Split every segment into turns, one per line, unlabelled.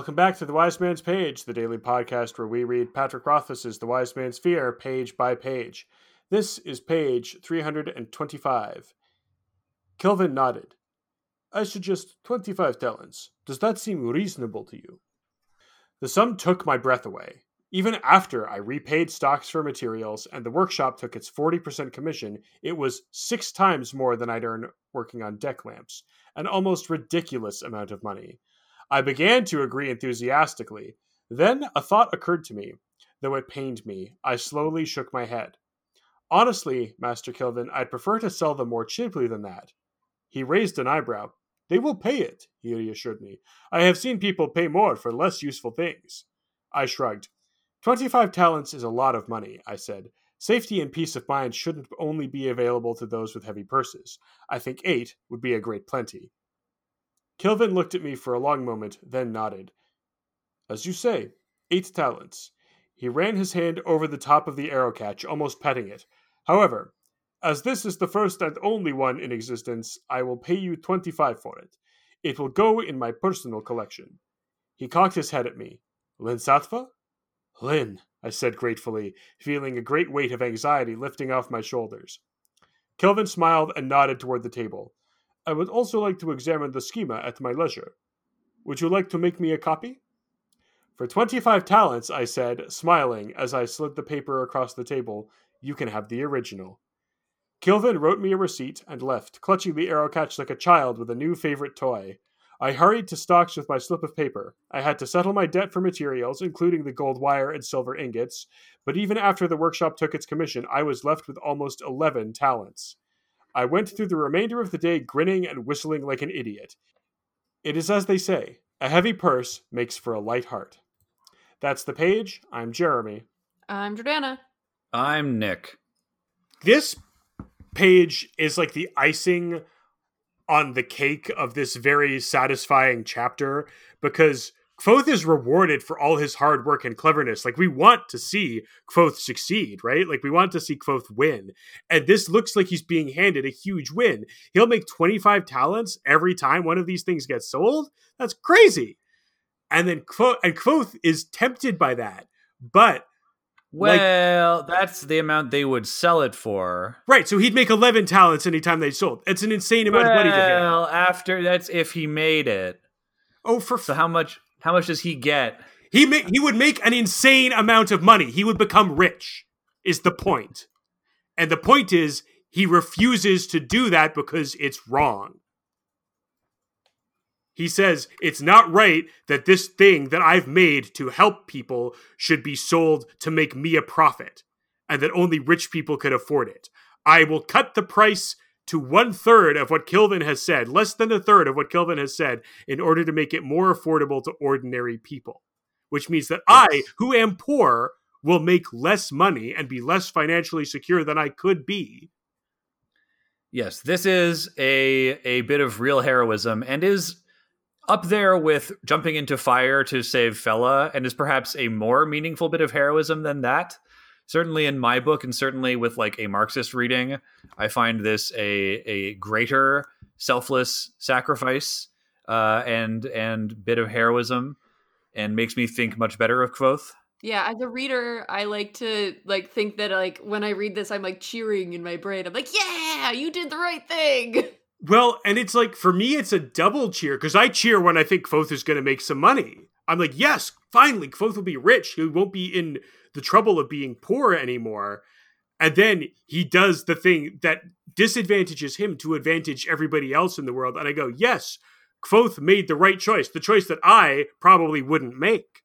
Welcome back to The Wise Man's Page, the daily podcast where we read Patrick Rothfuss's The Wise Man's Fear page by page. This is page 325. Kilvin nodded. I suggest 25 talents. Does that seem reasonable to you? The sum took my breath away. Even after I repaid stocks for materials and the workshop took its 40% commission, it was six times more than I'd earn working on deck lamps, an almost ridiculous amount of money. I began to agree enthusiastically. Then a thought occurred to me. Though it pained me, I slowly shook my head. Honestly, Master Kilvin, I'd prefer to sell them more cheaply than that. He raised an eyebrow. They will pay it, he reassured me. I have seen people pay more for less useful things. I shrugged. Twenty five talents is a lot of money, I said. Safety and peace of mind shouldn't only be available to those with heavy purses. I think eight would be a great plenty. Kilvin looked at me for a long moment, then nodded. As you say, eight talents. He ran his hand over the top of the arrow catch, almost petting it. However, as this is the first and only one in existence, I will pay you twenty five for it. It will go in my personal collection. He cocked his head at me. Lin Sattva? Lin, I said gratefully, feeling a great weight of anxiety lifting off my shoulders. Kilvin smiled and nodded toward the table. I would also like to examine the schema at my leisure. Would you like to make me a copy? For 25 talents, I said, smiling as I slid the paper across the table, you can have the original. Kilvin wrote me a receipt and left, clutching the arrow catch like a child with a new favorite toy. I hurried to stocks with my slip of paper. I had to settle my debt for materials, including the gold wire and silver ingots, but even after the workshop took its commission, I was left with almost 11 talents. I went through the remainder of the day grinning and whistling like an idiot. It is as they say a heavy purse makes for a light heart. That's the page. I'm Jeremy.
I'm Jordana.
I'm Nick.
This page is like the icing on the cake of this very satisfying chapter because Kvothe is rewarded for all his hard work and cleverness. Like we want to see Kvothe succeed, right? Like we want to see Kvothe win. And this looks like he's being handed a huge win. He'll make 25 talents every time one of these things gets sold. That's crazy. And then Kvothe, and Kvothe is tempted by that. But
well, like, that's the amount they would sell it for.
Right, so he'd make 11 talents anytime they sold. It's an insane amount
well,
of money to him.
Well, after that's if he made it.
Oh, for
so how much how much does he get?
He ma- he would make an insane amount of money. He would become rich. Is the point. And the point is he refuses to do that because it's wrong. He says it's not right that this thing that I've made to help people should be sold to make me a profit and that only rich people could afford it. I will cut the price to one third of what Kilvin has said, less than a third of what Kilvin has said, in order to make it more affordable to ordinary people. Which means that yes. I, who am poor, will make less money and be less financially secure than I could be.
Yes, this is a a bit of real heroism and is up there with jumping into fire to save Fela and is perhaps a more meaningful bit of heroism than that certainly in my book and certainly with like a marxist reading i find this a a greater selfless sacrifice uh, and and bit of heroism and makes me think much better of Kvothe.
Yeah, as a reader, I like to like think that like when I read this, I'm like cheering in my brain. I'm like, yeah, you did the right thing.
Well, and it's like for me, it's a double cheer because I cheer when I think Kvothe is going to make some money. I'm like, yes, finally, Kvothe will be rich. He won't be in the trouble of being poor anymore. And then he does the thing that disadvantages him to advantage everybody else in the world. And I go, yes, Kvothe made the right choice, the choice that I probably wouldn't make.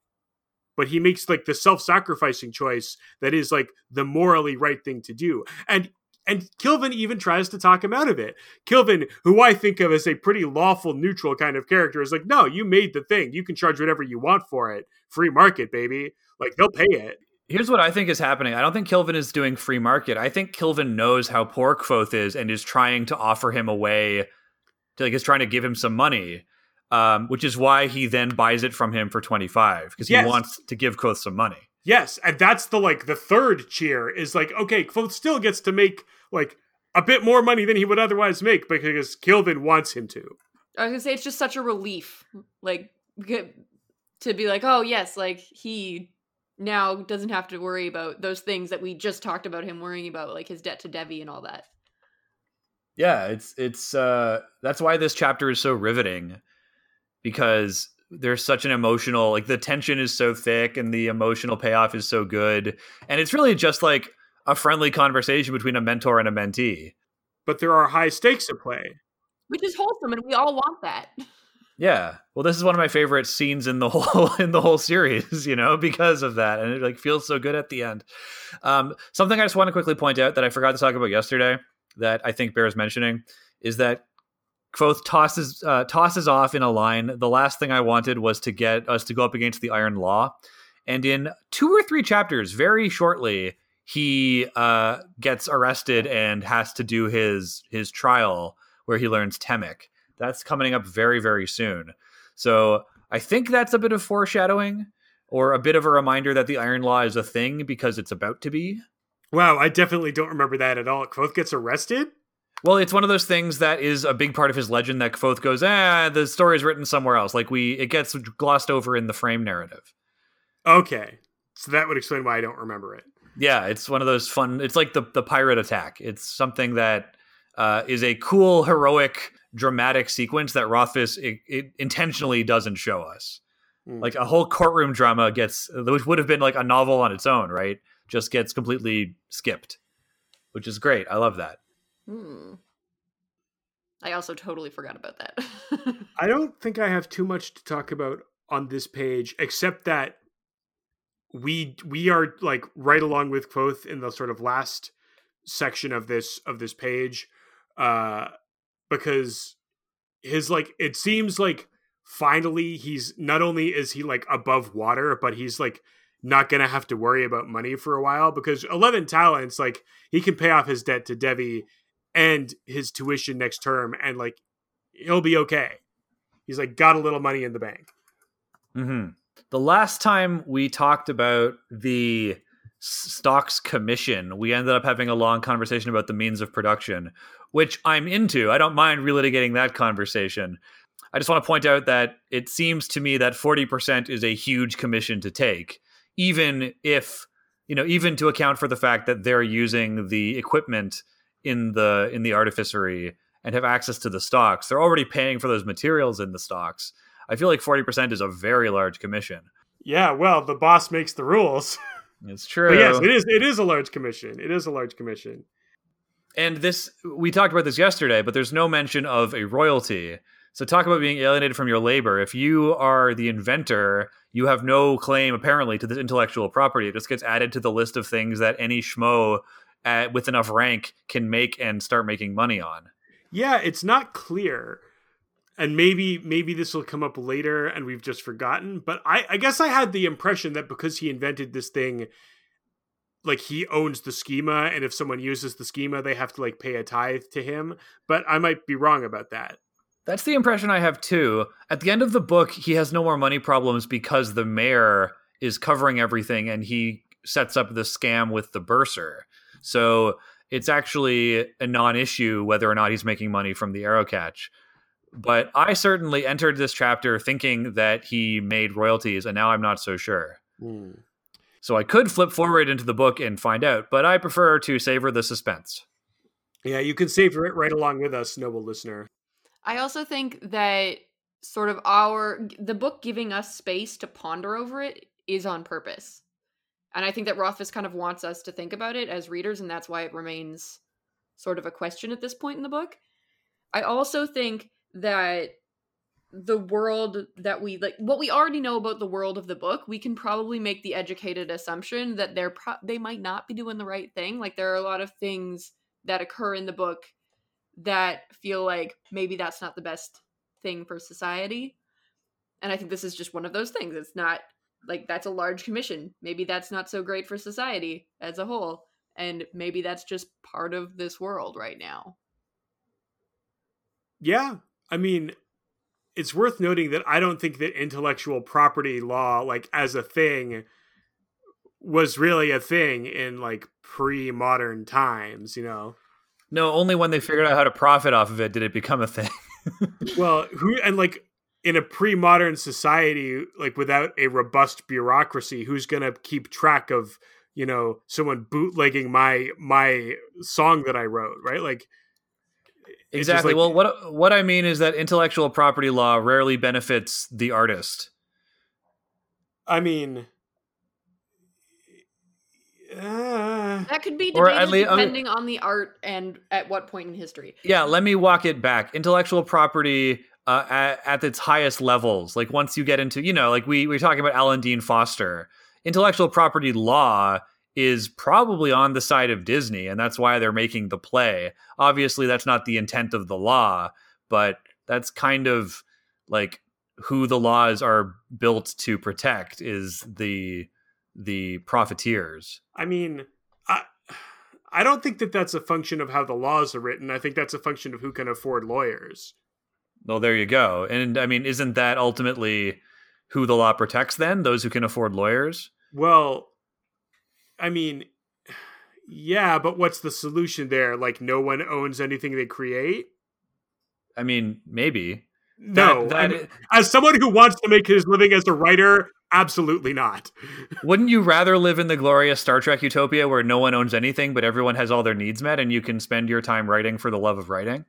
But he makes like the self-sacrificing choice that is like the morally right thing to do. And and Kilvin even tries to talk him out of it. Kilvin, who I think of as a pretty lawful, neutral kind of character, is like, no, you made the thing. You can charge whatever you want for it. Free market, baby. Like they'll pay it.
Here's what I think is happening. I don't think Kilvin is doing free market. I think Kilvin knows how poor Kvothe is and is trying to offer him a way to like is trying to give him some money. Um, which is why he then buys it from him for 25 because he yes. wants to give Kvothe some money.
Yes, and that's the like the third cheer is like okay, Kvothe still gets to make like a bit more money than he would otherwise make because Kilvin wants him to.
I was gonna say it's just such a relief. Like to be like, oh yes, like he now doesn't have to worry about those things that we just talked about him worrying about, like his debt to Devi and all that.
Yeah, it's it's uh that's why this chapter is so riveting because there's such an emotional like the tension is so thick and the emotional payoff is so good. And it's really just like a friendly conversation between a mentor and a mentee.
But there are high stakes at play.
Which is wholesome and we all want that.
Yeah. Well this is one of my favorite scenes in the whole in the whole series you know because of that and it like feels so good at the end. Um something i just want to quickly point out that i forgot to talk about yesterday that i think bears mentioning is that Kvothe tosses uh, tosses off in a line. The last thing I wanted was to get us to go up against the Iron Law, and in two or three chapters, very shortly, he uh, gets arrested and has to do his his trial where he learns Temic. That's coming up very very soon. So I think that's a bit of foreshadowing or a bit of a reminder that the Iron Law is a thing because it's about to be.
Wow, I definitely don't remember that at all. Kvothe gets arrested.
Well, it's one of those things that is a big part of his legend that Kvothe goes, ah, the story is written somewhere else. Like we, it gets glossed over in the frame narrative.
Okay, so that would explain why I don't remember it.
Yeah, it's one of those fun. It's like the the pirate attack. It's something that uh, is a cool, heroic, dramatic sequence that Rothfuss it, it intentionally doesn't show us. Mm. Like a whole courtroom drama gets, which would have been like a novel on its own, right? Just gets completely skipped, which is great. I love that.
Hmm. I also totally forgot about that.
I don't think I have too much to talk about on this page, except that we we are like right along with Kvothe in the sort of last section of this of this page, uh, because his like it seems like finally he's not only is he like above water, but he's like not gonna have to worry about money for a while because 11 talents like he can pay off his debt to Devi and his tuition next term and like he'll be okay. He's like got a little money in the bank.
Mm-hmm. the last time we talked about the stocks commission we ended up having a long conversation about the means of production which i'm into. I don't mind relitigating that conversation. I just want to point out that it seems to me that 40% is a huge commission to take even if you know even to account for the fact that they're using the equipment in the in the artificery and have access to the stocks, they're already paying for those materials in the stocks. I feel like 40% is a very large commission.
Yeah, well, the boss makes the rules.
It's true.
But yes, it is it is a large commission. It is a large commission.
And this we talked about this yesterday, but there's no mention of a royalty. So talk about being alienated from your labor. If you are the inventor, you have no claim apparently to this intellectual property. It just gets added to the list of things that any schmo at, with enough rank can make and start making money on.
Yeah, it's not clear. And maybe maybe this will come up later and we've just forgotten. But I, I guess I had the impression that because he invented this thing, like he owns the schema, and if someone uses the schema, they have to like pay a tithe to him. But I might be wrong about that.
That's the impression I have too. At the end of the book, he has no more money problems because the mayor is covering everything and he sets up the scam with the bursar. So it's actually a non-issue whether or not he's making money from the arrow catch. But I certainly entered this chapter thinking that he made royalties, and now I'm not so sure. Mm. So I could flip forward into the book and find out, but I prefer to savor the suspense.
Yeah, you can savor it right along with us, noble listener.
I also think that sort of our the book giving us space to ponder over it is on purpose. And I think that Rothfuss kind of wants us to think about it as readers, and that's why it remains sort of a question at this point in the book. I also think that the world that we like what we already know about the world of the book we can probably make the educated assumption that they're pro- they might not be doing the right thing. Like there are a lot of things that occur in the book that feel like maybe that's not the best thing for society. And i think this is just one of those things. It's not like that's a large commission. Maybe that's not so great for society as a whole. And maybe that's just part of this world right now.
Yeah. I mean, it's worth noting that I don't think that intellectual property law, like as a thing, was really a thing in like pre modern times, you know?
No, only when they figured out how to profit off of it did it become a thing.
well, who and like in a pre-modern society like without a robust bureaucracy who's going to keep track of you know someone bootlegging my my song that i wrote right like it's just
Exactly.
like-
well, what what I mean is that intellectual property law rarely benefits the artist.
i mean uh,
That could be
Or
debated
at lea- I mean-
depending on the art and at what point in history.
Yeah, let me walk it back. Intellectual property uh, at, at its highest levels, like once you get into, you know, like we we are talking about Alan Dean Foster. Intellectual property law is probably on the side of Disney, and that's why they're making the play. Obviously, that's not the intent of the law, but that's kind of like who the laws are built to protect is the the profiteers.
i mean i i don't think that that's a function of how the laws are written i think that's a function of who can afford lawyers
Well, there you go. And I mean, isn't that ultimately who the law protects then? Those who can afford lawyers?
Well, I mean, yeah, but what's the solution there? Like, no one owns anything they create?
I mean, maybe.
No.
That-
I
that-
mean, as someone who wants to make his living as a writer, absolutely not.
Wouldn't you rather live in the glorious Star Trek utopia where no one owns anything but everyone has all their needs met and you can spend your time writing for the love of writing?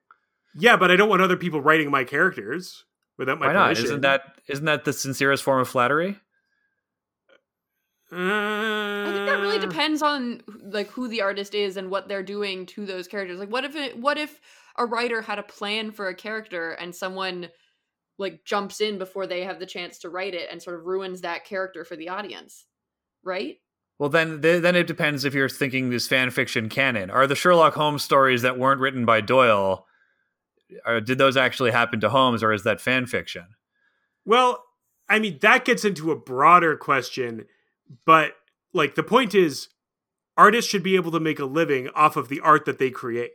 Yeah, but I don't want other people writing my characters without my
Why not?
permission.
Isn't that isn't that the sincerest form of flattery?
I think that really
Uh,
depends on like who the artist is and what they're doing to those characters. Like what if it what if a writer had a plan for a character and someone like jumps in before they have the chance to write it and sort of ruins that character for the audience. Right?
Well, then th- then it depends if you're thinking this fan fiction canon. Are the Sherlock Holmes stories that weren't written by Doyle? Or did those actually happen to Holmes, or is that fan fiction?
Well, I mean, that gets into a broader question, but like the point is, artists should be able to make a living off of the art that they create.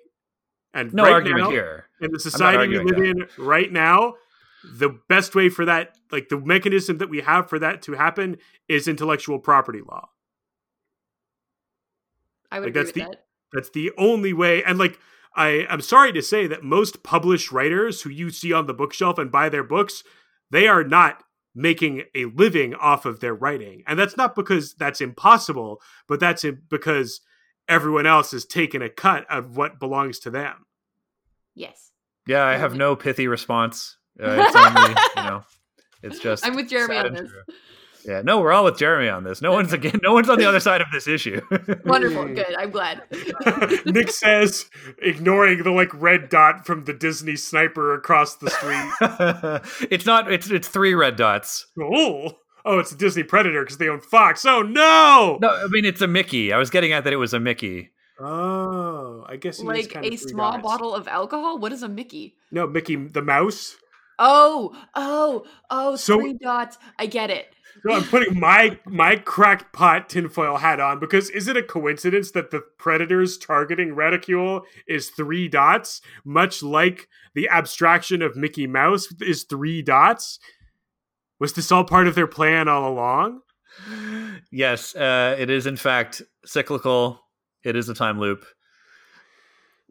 And
No
right
argument
now,
here.
in the society we
arguing
live in right now, the best way for that, like the mechanism that we have for that to happen, is intellectual property law.
I would
Like,
agree
that's
with
the-
that.
That's the only way. And like, I, I'm sorry to say that most published writers who you see on the bookshelf and buy their books, they are not making a living off of their writing. And that's not because that's impossible, but that's because everyone else has taken a cut of what belongs to them.
Yes.
Yeah, I have no pithy response. Uh, it's only, you know, it's just.
I'm with Jeremy on this.
true. Yeah, no, we're all with Jeremy on this. No one's again. No one's on the other side of this issue.
Wonderful. Good. I'm glad.
Nick says, ignoring the like red dot from the Disney sniper across the street.
it's not. It's it's three red dots.
oh, oh, it's a Disney Predator because they own Fox. Oh no!
No, I mean it's a Mickey. I was getting at that it was a Mickey.
Oh, I guess he
like
kind
a
of three
small
dots.
bottle of alcohol? What is a Mickey?
No, Mickey the mouse.
Oh, oh, oh,
So-
three dots. I get it.
So I'm putting my my cracked pot tinfoil hat on because is it a coincidence that the predators targeting reticule is three dots, much like the abstraction of Mickey Mouse is three dots? Was this all part of their plan all along?
Yes, uh, it is in fact cyclical. It is a time loop.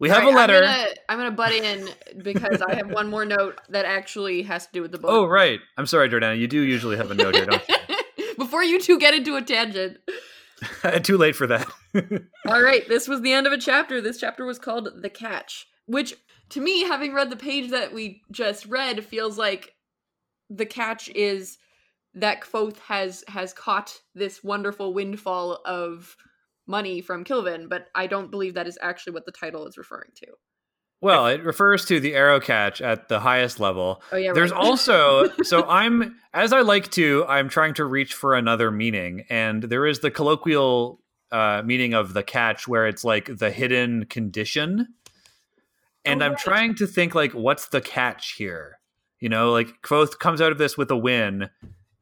We have
All
a letter.
I'm gonna, I'm gonna butt in because I have one more note that actually has to do with the book.
Oh right. I'm sorry, Jordana. You do usually have a note here, don't
Before you two get into a tangent.
Too late for that.
All right, this was the end of a chapter. This chapter was called The Catch, which to me, having read the page that we just read, feels like the catch is that Kvothe has has caught this wonderful windfall of money from Kilvin, but I don't believe that is actually what the title is referring to.
well, it refers to the arrow catch at the highest level.
Oh yeah,
There's
right.
also so I'm as I like to, I'm trying to reach for another meaning, and there is the colloquial uh, meaning of the catch where it's like the hidden condition, and
Oh,
I'm
right.
trying to think like what's the catch here? You know, like Kvothe comes out of this with a win.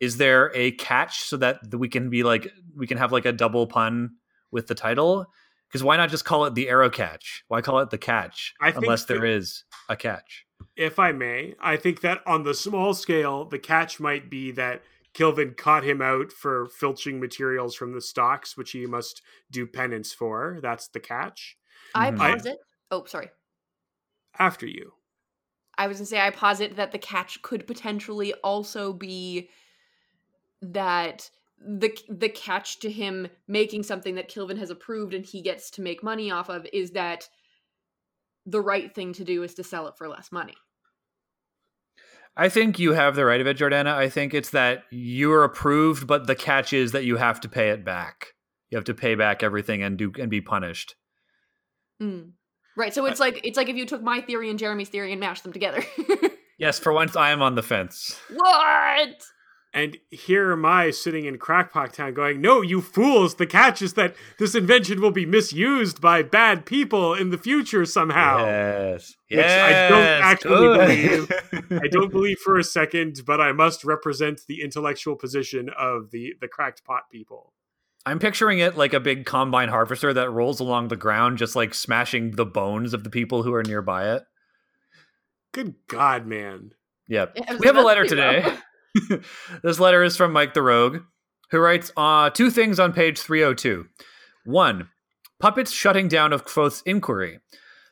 Is there a catch so that we can be like we can have like a double pun with the title? Because why not just call it the arrow catch? Why call it the catch
I
unless there
that-
is a catch?
If I may, I think that on the small scale, the catch might be that Kilvin caught him out for filching materials from the stocks, which he must do penance for. That's the catch.
I
Mhm.
I-
pause it. Oh, sorry.
After you.
I was gonna say I posit that the catch could potentially also be that the the catch to him making something that Kilvin has approved and he gets to make money off of is that the right thing to do is to sell it for less money.
I think you have the right of it, Jordana. I think it's that you are approved, but the catch is that you have to pay it back. You have to pay back everything and do and be punished.
Mm. Right. So it's like it's like if you took my theory and Jeremy's theory and mashed them together.
yes, for once I am on the fence.
What?
And here am I sitting in Crackpot Town going, No, you fools! The catch is that this invention will be misused by bad people in the future somehow.
Yes.
Which
yes.
I don't actually
Good.
believe. I don't believe for a second, but I must represent the intellectual position of the, the cracked pot people.
I'm picturing it like a big combine harvester that rolls along the ground, just like smashing the bones of the people who are nearby it.
Good God, man.
Yep.
Yeah,
we have a letter
to say,
today. this letter is from Mike the Rogue, who writes uh, two things on page 302. One, puppets shutting down of Kvothe's inquiry.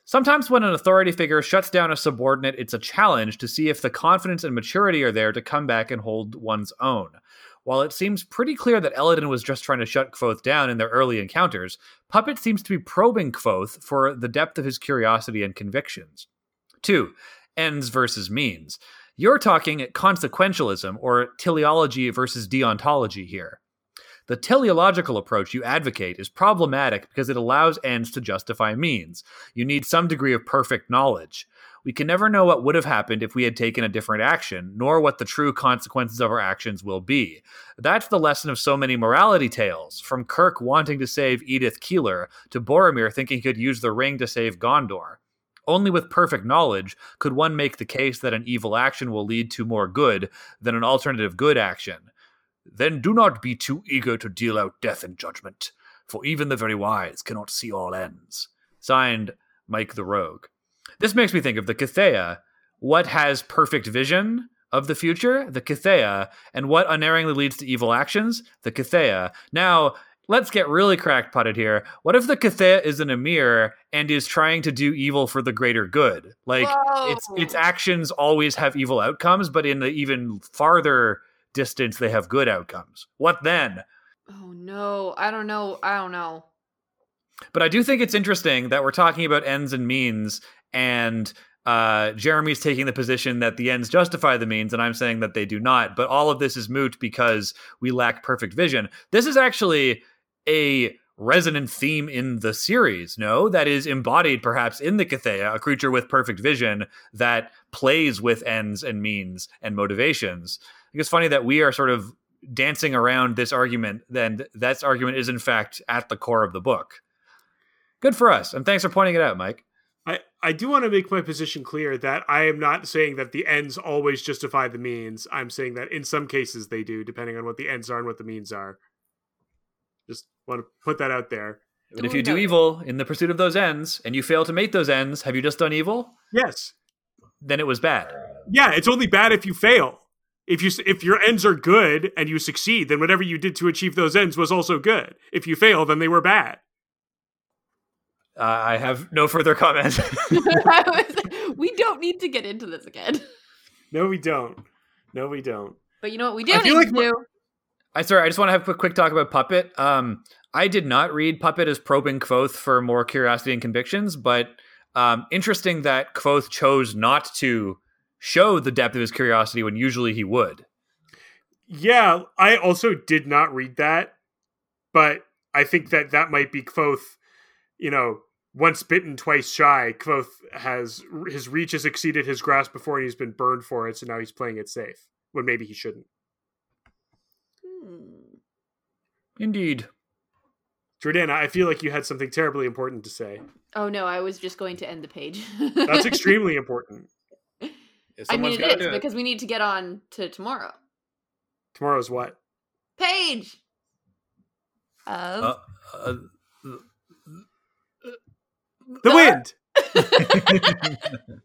Sometimes when an authority figure shuts down a subordinate, it's a challenge to see if the confidence and maturity are there to come back and hold one's own. While it seems pretty clear that Elodin was just trying to shut Kvothe down in their early encounters, Puppet seems to be probing Kvothe for the depth of his curiosity and convictions. Two, ends versus means. You're talking consequentialism or teleology versus deontology here. The teleological approach you advocate is problematic because it allows ends to justify means. You need some degree of perfect knowledge. We can never know what would have happened if we had taken a different action, nor what the true consequences of our actions will be. That's the lesson of so many morality tales, from Kirk wanting to save Edith Keeler to Boromir thinking he could use the ring to save Gondor. Only with perfect knowledge could one make the case that an evil action will lead to more good than an alternative good action. Then do not be too eager to deal out death and judgment, for even the very wise cannot see all ends. Signed, Mike the Rogue. This makes me think of the Cthaeh. What has perfect vision of the future? The Cthaeh. And what unerringly leads to evil actions? The Cthaeh. Now, let's get really crackpotted here. What if the Cthaeh is an Amyr and is trying to do evil for the greater good? Like its its actions always have evil outcomes, but in the even farther distance they have good outcomes. What then?
Oh no, I don't know. I don't know.
But I do think it's interesting that we're talking about ends and means, and uh, Jeremy's taking the position that the ends justify the means, and I'm saying that they do not. But all of this is moot because we lack perfect vision. This is actually a resonant theme in the series, no? That is embodied perhaps in the Cthaeh, a creature with perfect vision that plays with ends and means and motivations. I think it's funny that we are sort of dancing around this argument, then that argument is in fact at the core of the book. Good for us, and thanks for pointing it out, Mike.
I, I do want to make my position clear that I am not saying that the ends always justify the means. I'm saying that in some cases they do, depending on what the ends are and what the means are. Just want to put that out there.
But if you do
Duly noted.
evil in the pursuit of those ends, and you fail to make those ends, have you just done evil?
Yes.
Then it was bad.
Yeah, it's only bad if you fail. If you if your ends are good and you succeed, then whatever you did to achieve those ends was also good. If you fail, then they were bad.
Uh, I have no further comment.
We don't need to get into this again.
No, we don't. No, we don't.
But you know what we do
I
need
like
to
my-
do?
I sorry, I just want to have a quick, quick talk about Puppet. Um, I did not read Puppet as probing Kvothe for more curiosity and convictions, but um, interesting that Kvothe chose not to show the depth of his curiosity when usually he would.
Yeah, I also did not read that, but I think that that might be Kvothe, you know, once bitten, twice shy. Kvothe has his reach has exceeded his grasp before, and he's been burned for it. So now he's playing it safe when maybe he shouldn't.
Hmm.
Indeed.
Jordana, I feel like you had something terribly important to say.
Oh no, I was just going to end the page.
That's extremely important.
I mean,
someone's
it
gotta
is
do it.
because we need to get on to tomorrow.
Tomorrow's what?
Page of
Uh, uh,
The
The-
wind.